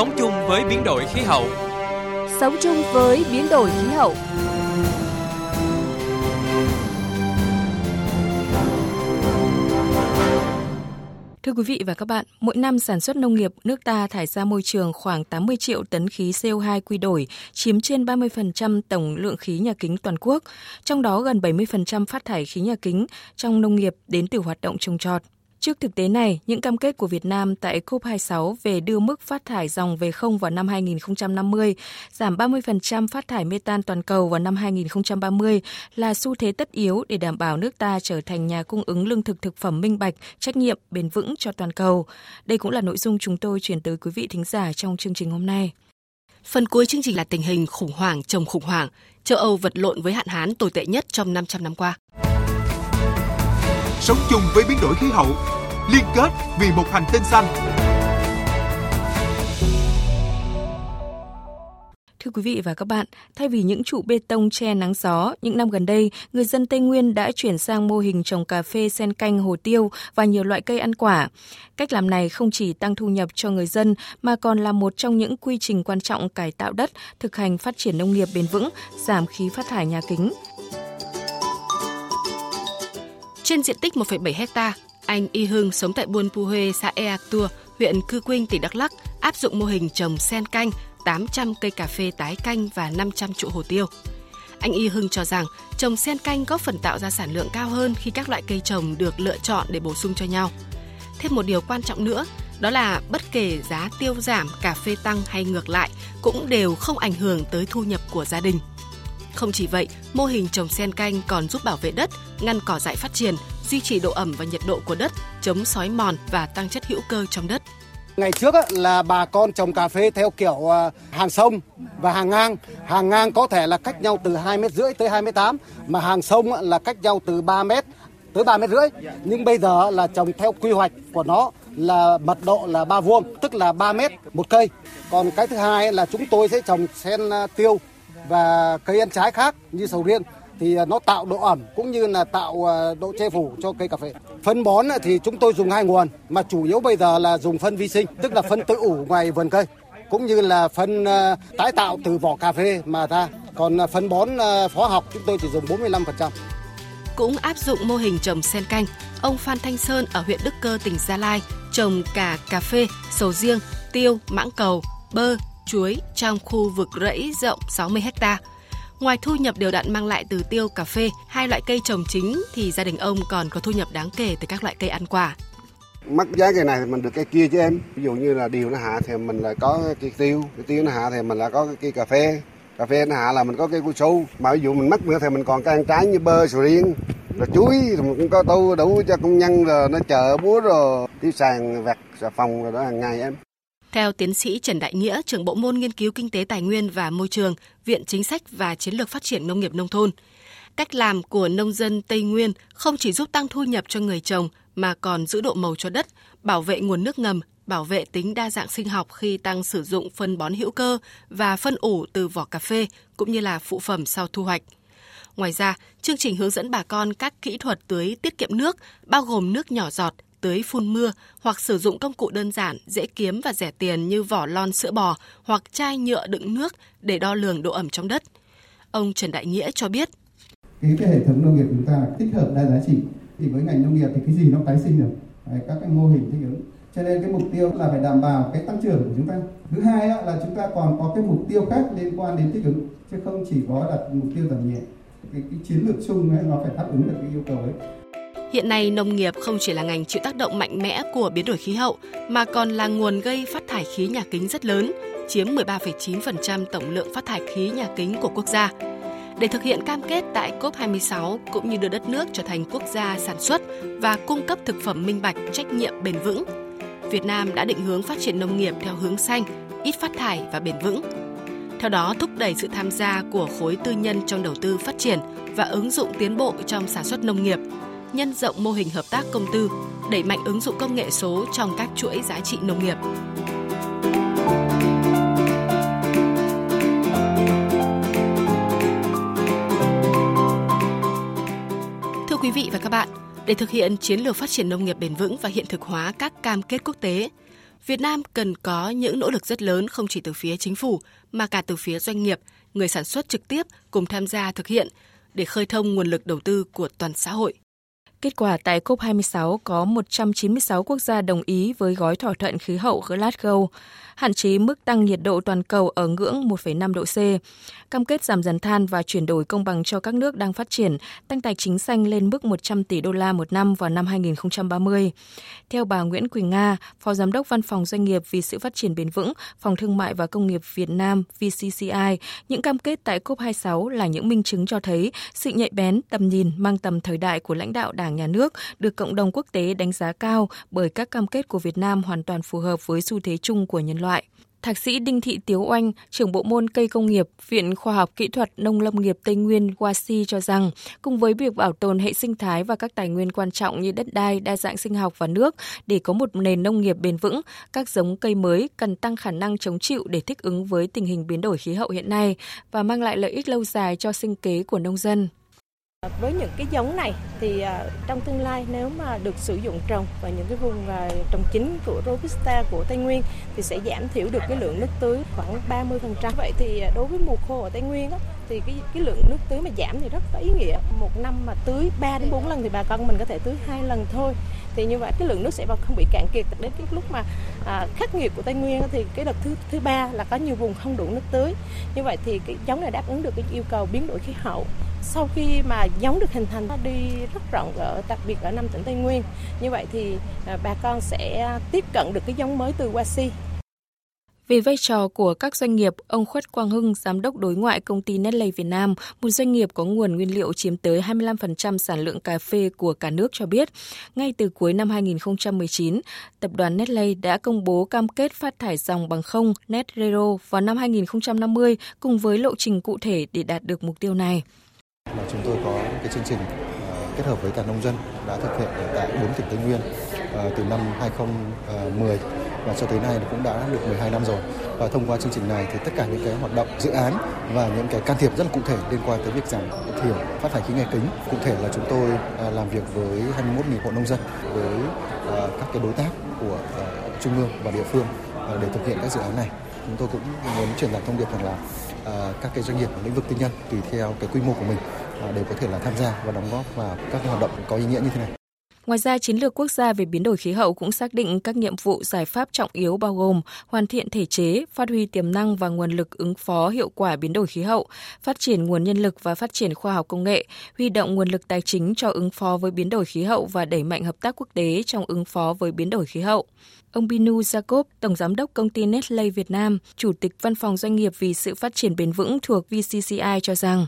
Sống chung với biến đổi khí hậu. Sống chung với biến đổi khí hậu. Thưa quý vị và các bạn, mỗi năm sản xuất nông nghiệp nước ta thải ra môi trường khoảng 80 triệu tấn khí CO2 quy đổi, chiếm trên 30% tổng lượng khí nhà kính toàn quốc, trong đó gần 70% phát thải khí nhà kính trong nông nghiệp đến từ hoạt động trồng trọt. Trước thực tế này, những cam kết của Việt Nam tại COP26 về đưa mức phát thải dòng về không vào năm 2050, giảm 30% phát thải metan toàn cầu vào năm 2030 là xu thế tất yếu để đảm bảo nước ta trở thành nhà cung ứng lương thực thực phẩm minh bạch, trách nhiệm, bền vững cho toàn cầu. Đây cũng là nội dung chúng tôi chuyển tới quý vị thính giả trong chương trình hôm nay. Phần cuối chương trình là tình hình khủng hoảng chồng khủng hoảng. Châu Âu vật lộn với hạn hán tồi tệ nhất trong 500 năm qua sống chung với biến đổi khí hậu, liên kết vì một hành tinh xanh. Thưa quý vị và các bạn, thay vì những trụ bê tông che nắng gió, những năm gần đây, người dân Tây Nguyên đã chuyển sang mô hình trồng cà phê sen canh hồ tiêu và nhiều loại cây ăn quả. Cách làm này không chỉ tăng thu nhập cho người dân mà còn là một trong những quy trình quan trọng cải tạo đất, thực hành phát triển nông nghiệp bền vững, giảm khí phát thải nhà kính. Trên diện tích 1,7 hecta, anh Y Hưng sống tại Buôn Pu Huê, xã Ea Tua, huyện Cư Quynh, tỉnh Đắk Lắk, áp dụng mô hình trồng sen canh, 800 cây cà phê tái canh và 500 trụ hồ tiêu. Anh Y Hưng cho rằng trồng sen canh góp phần tạo ra sản lượng cao hơn khi các loại cây trồng được lựa chọn để bổ sung cho nhau. Thêm một điều quan trọng nữa, đó là bất kể giá tiêu giảm, cà phê tăng hay ngược lại cũng đều không ảnh hưởng tới thu nhập của gia đình. Không chỉ vậy, mô hình trồng sen canh còn giúp bảo vệ đất, ngăn cỏ dại phát triển, duy trì độ ẩm và nhiệt độ của đất, chống sói mòn và tăng chất hữu cơ trong đất. Ngày trước là bà con trồng cà phê theo kiểu à, hàng sông và hàng ngang. Hàng ngang có thể là cách nhau từ 2 mét rưỡi tới 2 mét 8, mà hàng sông là cách nhau từ 3 mét tới 3 mét rưỡi. Nhưng bây giờ là trồng theo quy hoạch của nó là mật độ là 3 vuông, tức là 3 mét một cây. Còn cái thứ hai là chúng tôi sẽ trồng sen à, tiêu và cây ăn trái khác như sầu riêng thì nó tạo độ ẩm cũng như là tạo ờ, độ che phủ cho cây cà phê. Phân bón thì chúng tôi dùng hai nguồn mà chủ yếu bây giờ là dùng phân vi sinh, tức là phân tự ủ ngoài vườn cây cũng như là phân ờ, tái tạo từ vỏ cà phê mà ra. Còn ờ, phân bón hóa học chúng tôi chỉ dùng 45%. Cũng áp dụng mô hình trồng sen canh, ông Phan Thanh Sơn ở huyện Đức Cơ, tỉnh Gia Lai trồng cả cà phê, sầu riêng, tiêu, mãng cầu, bơ, chuối trong khu vực rẫy rộng 60 ha. Ngoài thu nhập đều đặn mang lại từ tiêu, cà phê, hai loại cây trồng chính thì gia đình ông còn có thu nhập đáng kể từ các loại cây ăn quả. mắc giá cây này thì mình được cây kia chứ em. Ví dụ như là điều nó hạ thì mình lại có cây tiêu, cây tiêu nó hạ thì mình lại có cây cà phê. Cà phê nó hạ là mình có cây cao su. Mà ví dụ mình mắc nữa thì mình còn cây ăn trái như bơ, sầu riêng, rồi chuối thì mình cũng có tu đủ cho công nhân rồi nó chợ búa rồi tiêu sàn vặt xà phòng rồi đó hàng ngày em. Theo tiến sĩ Trần Đại Nghĩa, trưởng bộ môn nghiên cứu kinh tế tài nguyên và môi trường, Viện Chính sách và Chiến lược Phát triển Nông nghiệp Nông thôn, cách làm của nông dân Tây Nguyên không chỉ giúp tăng thu nhập cho người trồng mà còn giữ độ màu cho đất, bảo vệ nguồn nước ngầm, bảo vệ tính đa dạng sinh học khi tăng sử dụng phân bón hữu cơ và phân ủ từ vỏ cà phê cũng như là phụ phẩm sau thu hoạch. Ngoài ra, chương trình hướng dẫn bà con các kỹ thuật tưới tiết kiệm nước bao gồm nước nhỏ giọt, tưới phun mưa hoặc sử dụng công cụ đơn giản, dễ kiếm và rẻ tiền như vỏ lon sữa bò hoặc chai nhựa đựng nước để đo lường độ ẩm trong đất. Ông Trần Đại Nghĩa cho biết. Cái, cái hệ thống nông nghiệp chúng ta tích hợp đa giá trị thì với ngành nông nghiệp thì cái gì nó tái sinh được. Đấy, các cái mô hình thích ứng. Cho nên cái mục tiêu là phải đảm bảo cái tăng trưởng của chúng ta. Thứ hai là chúng ta còn có cái mục tiêu khác liên quan đến thích ứng chứ không chỉ có đặt mục tiêu giảm nhẹ. Cái, cái chiến lược chung ấy nó phải đáp ứng được cái yêu cầu ấy. Hiện nay nông nghiệp không chỉ là ngành chịu tác động mạnh mẽ của biến đổi khí hậu mà còn là nguồn gây phát thải khí nhà kính rất lớn, chiếm 13,9% tổng lượng phát thải khí nhà kính của quốc gia. Để thực hiện cam kết tại COP26 cũng như đưa đất nước trở thành quốc gia sản xuất và cung cấp thực phẩm minh bạch, trách nhiệm bền vững, Việt Nam đã định hướng phát triển nông nghiệp theo hướng xanh, ít phát thải và bền vững. Theo đó, thúc đẩy sự tham gia của khối tư nhân trong đầu tư phát triển và ứng dụng tiến bộ trong sản xuất nông nghiệp, nhân rộng mô hình hợp tác công tư, đẩy mạnh ứng dụng công nghệ số trong các chuỗi giá trị nông nghiệp. Thưa quý vị và các bạn, để thực hiện chiến lược phát triển nông nghiệp bền vững và hiện thực hóa các cam kết quốc tế, Việt Nam cần có những nỗ lực rất lớn không chỉ từ phía chính phủ mà cả từ phía doanh nghiệp, người sản xuất trực tiếp cùng tham gia thực hiện để khơi thông nguồn lực đầu tư của toàn xã hội. Kết quả tại COP26 có 196 quốc gia đồng ý với gói thỏa thuận khí hậu Glasgow, hạn chế mức tăng nhiệt độ toàn cầu ở ngưỡng 1,5 độ C, cam kết giảm dần than và chuyển đổi công bằng cho các nước đang phát triển, tăng tài chính xanh lên mức 100 tỷ đô la một năm vào năm 2030. Theo bà Nguyễn Quỳnh Nga, Phó Giám đốc Văn phòng Doanh nghiệp vì sự phát triển bền vững, Phòng Thương mại và Công nghiệp Việt Nam VCCI, những cam kết tại COP26 là những minh chứng cho thấy sự nhạy bén, tầm nhìn mang tầm thời đại của lãnh đạo Đảng nhà nước được cộng đồng quốc tế đánh giá cao bởi các cam kết của Việt Nam hoàn toàn phù hợp với xu thế chung của nhân loại. Thạc sĩ Đinh Thị Tiếu Oanh, trưởng bộ môn cây công nghiệp, Viện Khoa học Kỹ thuật Nông lâm nghiệp Tây Nguyên WASI cho rằng, cùng với việc bảo tồn hệ sinh thái và các tài nguyên quan trọng như đất đai, đa dạng sinh học và nước để có một nền nông nghiệp bền vững, các giống cây mới cần tăng khả năng chống chịu để thích ứng với tình hình biến đổi khí hậu hiện nay và mang lại lợi ích lâu dài cho sinh kế của nông dân. Ờ, với những cái giống này thì ờ, trong tương lai nếu mà được sử dụng trồng vào những cái vùng ờ, trồng chính của Robusta của Tây Nguyên thì sẽ giảm thiểu được cái lượng nước tưới khoảng 30%. Vậy thì đối với mùa khô ở Tây Nguyên á, thì cái cái lượng nước tưới mà giảm thì rất có ý nghĩa. Một năm mà tưới 3 đến 4 lần thì bà con mình có thể tưới hai lần thôi. Thì như vậy cái lượng nước sẽ không bị cạn kiệt. Đến cái lúc mà à, khắc nghiệt của Tây Nguyên thì cái đợt thứ thứ ba là có nhiều vùng không đủ nước tưới. Như vậy thì cái giống này đáp ứng được cái yêu cầu biến đổi khí hậu. Sau khi mà giống được hình thành đi rất rộng ở đặc biệt ở năm tỉnh Tây Nguyên. Như vậy thì à, bà con sẽ tiếp cận được cái giống mới từ Wasi về vai trò của các doanh nghiệp, ông Khuất Quang Hưng, giám đốc đối ngoại công ty Nestle Việt Nam, một doanh nghiệp có nguồn nguyên liệu chiếm tới 25% sản lượng cà phê của cả nước cho biết, ngay từ cuối năm 2019, tập đoàn Nestle đã công bố cam kết phát thải dòng bằng không net zero vào năm 2050 cùng với lộ trình cụ thể để đạt được mục tiêu này. Mà chúng tôi có cái chương trình à, kết hợp với cả nông dân đã thực hiện ở tại 4 tỉnh Tây Nguyên à, từ năm 2010 và cho tới nay cũng đã được 12 năm rồi. Và thông qua chương trình này thì tất cả những cái hoạt động, dự án và những cái can thiệp rất là cụ thể liên quan tới việc giảm thiểu phát thải khí nhà kính. Cụ thể là chúng tôi à, làm việc với 21.000 hộ nông dân, với à, các cái đối tác của à, trung ương và địa phương để thực hiện các dự án này. Chúng tôi cũng muốn truyền đạt thông điệp rằng là các cái doanh nghiệp lĩnh vực tư nhân tùy theo cái quy mô của mình đều có thể là tham gia và đóng góp vào các hoạt động có ý nghĩa như thế này. Ngoài ra, chiến lược quốc gia về biến đổi khí hậu cũng xác định các nhiệm vụ giải pháp trọng yếu bao gồm hoàn thiện thể chế, phát huy tiềm năng và nguồn lực ứng phó hiệu quả biến đổi khí hậu, phát triển nguồn nhân lực và phát triển khoa học công nghệ, huy động nguồn lực tài chính cho ứng phó với biến đổi khí hậu và đẩy mạnh hợp tác quốc tế trong ứng phó với biến đổi khí hậu. Ông Binu Jacob, Tổng Giám đốc công ty Nestle Việt Nam, Chủ tịch Văn phòng Doanh nghiệp vì sự phát triển bền vững thuộc VCCI cho rằng,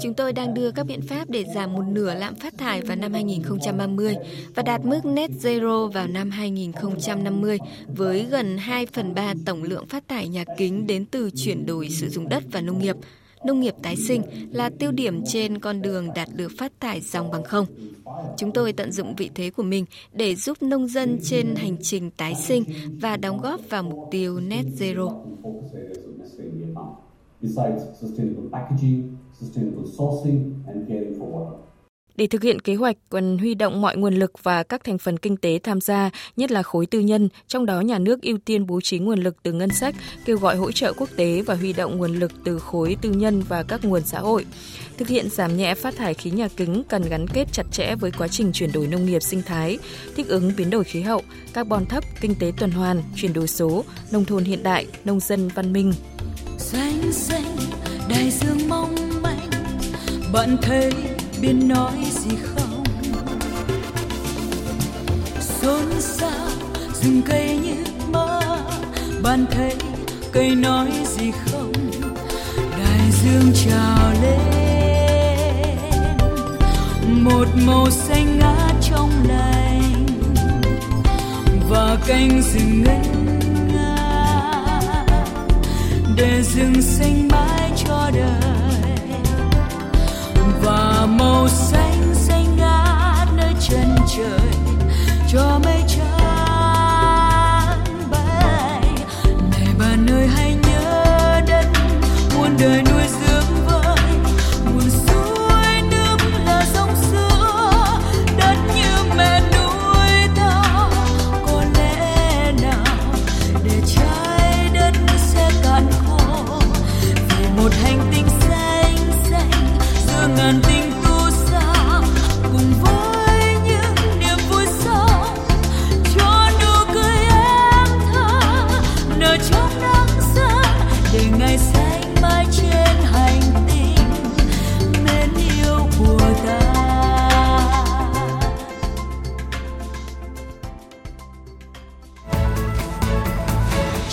Chúng tôi đang đưa các biện pháp để giảm một nửa lạm phát thải vào năm 2030 và đạt mức net zero vào năm 2050 với gần 2 phần 3 tổng lượng phát thải nhà kính đến từ chuyển đổi sử dụng đất và nông nghiệp nông nghiệp tái sinh là tiêu điểm trên con đường đạt được phát thải dòng bằng không. Chúng tôi tận dụng vị thế của mình để giúp nông dân trên hành trình tái sinh và đóng góp vào mục tiêu net zero. Besides sustainable packaging, sustainable sourcing and caring for water. Để thực hiện kế hoạch, cần huy động mọi nguồn lực và các thành phần kinh tế tham gia, nhất là khối tư nhân, trong đó nhà nước ưu tiên bố trí nguồn lực từ ngân sách, kêu gọi hỗ trợ quốc tế và huy động nguồn lực từ khối tư nhân và các nguồn xã hội. Thực hiện giảm nhẹ phát thải khí nhà kính cần gắn kết chặt chẽ với quá trình chuyển đổi nông nghiệp sinh thái, thích ứng biến đổi khí hậu, carbon thấp, kinh tế tuần hoàn, chuyển đổi số, nông thôn hiện đại, nông dân văn minh. Xanh xanh, đại dương mong manh, bạn thấy biết nói gì không? Xôn xao, rừng cây như mơ. Bạn thấy cây nói gì không? Đại dương trào lên. Một màu xanh ngát trong lành. Và cánh rừng ngân nga. Để rừng xanh mãi cho đời. Trời cho mấy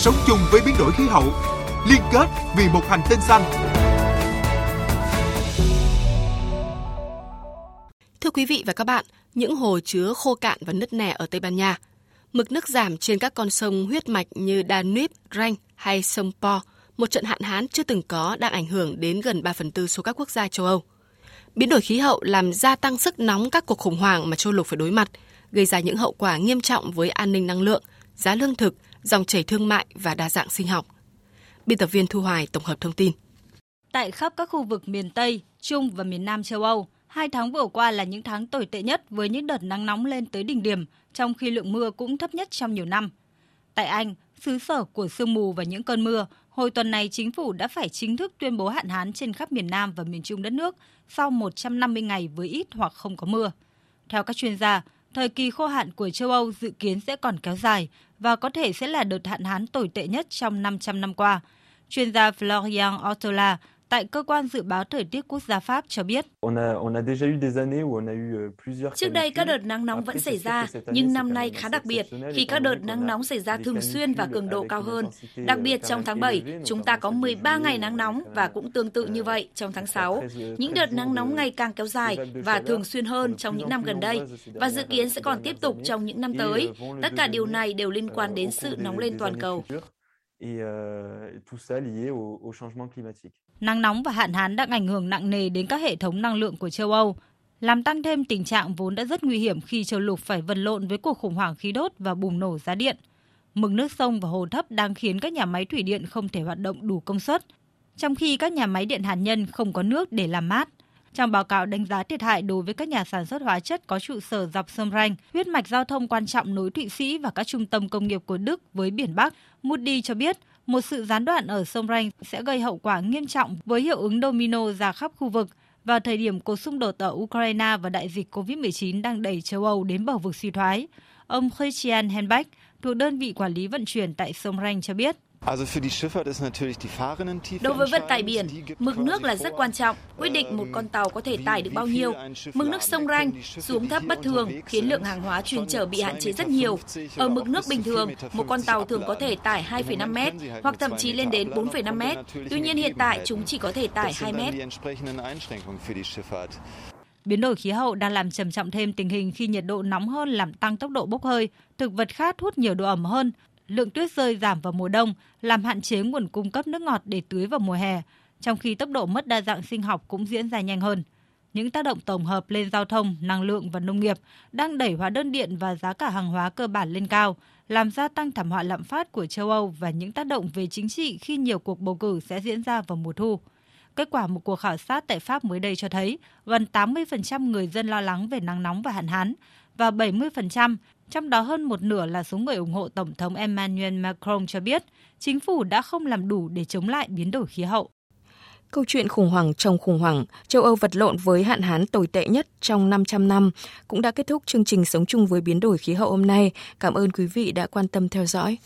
sống chung với biến đổi khí hậu. Liên kết vì một hành tinh xanh. Thưa quý vị và các bạn, những hồ chứa khô cạn và nứt nẻ ở Tây Ban Nha. Mực nước giảm trên các con sông huyết mạch như Danube, Rhine hay sông Po, một trận hạn hán chưa từng có đang ảnh hưởng đến gần 3 phần tư số các quốc gia châu Âu. Biến đổi khí hậu làm gia tăng sức nóng các cuộc khủng hoảng mà châu lục phải đối mặt, gây ra những hậu quả nghiêm trọng với an ninh năng lượng, giá lương thực, dòng chảy thương mại và đa dạng sinh học. Biên tập viên Thu Hoài tổng hợp thông tin. Tại khắp các khu vực miền Tây, Trung và miền Nam châu Âu, hai tháng vừa qua là những tháng tồi tệ nhất với những đợt nắng nóng lên tới đỉnh điểm, trong khi lượng mưa cũng thấp nhất trong nhiều năm. Tại Anh, xứ sở của sương mù và những cơn mưa, hồi tuần này chính phủ đã phải chính thức tuyên bố hạn hán trên khắp miền Nam và miền Trung đất nước sau 150 ngày với ít hoặc không có mưa. Theo các chuyên gia, thời kỳ khô hạn của châu Âu dự kiến sẽ còn kéo dài và có thể sẽ là đợt hạn hán tồi tệ nhất trong 500 năm qua. Chuyên gia Florian Ortola tại cơ quan dự báo thời tiết quốc gia Pháp cho biết. Trước đây các đợt nắng nóng vẫn xảy ra, nhưng năm nay khá đặc biệt khi các đợt nắng nóng xảy ra thường xuyên và cường độ cao hơn. Đặc biệt trong tháng 7, chúng ta có 13 ngày nắng nóng và cũng tương tự như vậy trong tháng 6. Những đợt nắng nóng ngày càng kéo dài và thường xuyên hơn trong những năm gần đây và dự kiến sẽ còn tiếp tục trong những năm tới. Tất cả điều này đều liên quan đến sự nóng lên toàn cầu. Et euh, tout ça lié au, au changement climatique. Nắng nóng và hạn hán đang ảnh hưởng nặng nề đến các hệ thống năng lượng của châu Âu, làm tăng thêm tình trạng vốn đã rất nguy hiểm khi châu lục phải vật lộn với cuộc khủng hoảng khí đốt và bùng nổ giá điện. Mực nước sông và hồ thấp đang khiến các nhà máy thủy điện không thể hoạt động đủ công suất, trong khi các nhà máy điện hạt nhân không có nước để làm mát. Trong báo cáo đánh giá thiệt hại đối với các nhà sản xuất hóa chất có trụ sở dọc sông Ranh, huyết mạch giao thông quan trọng nối Thụy Sĩ và các trung tâm công nghiệp của Đức với biển Bắc, Moody cho biết một sự gián đoạn ở sông Ranh sẽ gây hậu quả nghiêm trọng với hiệu ứng domino ra khắp khu vực vào thời điểm cuộc xung đột ở Ukraine và đại dịch COVID-19 đang đẩy châu Âu đến bờ vực suy thoái. Ông Christian Henbach thuộc đơn vị quản lý vận chuyển tại sông Ranh cho biết. Đối với vận tải biển, mực nước là rất quan trọng, quyết định một con tàu có thể tải được bao nhiêu. Mực nước sông Ranh xuống thấp bất thường khiến lượng hàng hóa chuyên chở bị hạn chế rất nhiều. Ở mực nước bình thường, một con tàu thường có thể tải 2,5 mét hoặc thậm chí lên đến 4,5 mét. Tuy nhiên hiện tại chúng chỉ có thể tải 2 mét. Biến đổi khí hậu đang làm trầm trọng thêm tình hình khi nhiệt độ nóng hơn làm tăng tốc độ bốc hơi, thực vật khác hút nhiều độ ẩm hơn, lượng tuyết rơi giảm vào mùa đông, làm hạn chế nguồn cung cấp nước ngọt để tưới vào mùa hè, trong khi tốc độ mất đa dạng sinh học cũng diễn ra nhanh hơn. Những tác động tổng hợp lên giao thông, năng lượng và nông nghiệp đang đẩy hóa đơn điện và giá cả hàng hóa cơ bản lên cao, làm gia tăng thảm họa lạm phát của châu Âu và những tác động về chính trị khi nhiều cuộc bầu cử sẽ diễn ra vào mùa thu. Kết quả một cuộc khảo sát tại Pháp mới đây cho thấy gần 80% người dân lo lắng về nắng nóng và hạn hán và 70% trong đó hơn một nửa là số người ủng hộ Tổng thống Emmanuel Macron cho biết chính phủ đã không làm đủ để chống lại biến đổi khí hậu. Câu chuyện khủng hoảng trong khủng hoảng, châu Âu vật lộn với hạn hán tồi tệ nhất trong 500 năm cũng đã kết thúc chương trình Sống chung với biến đổi khí hậu hôm nay. Cảm ơn quý vị đã quan tâm theo dõi.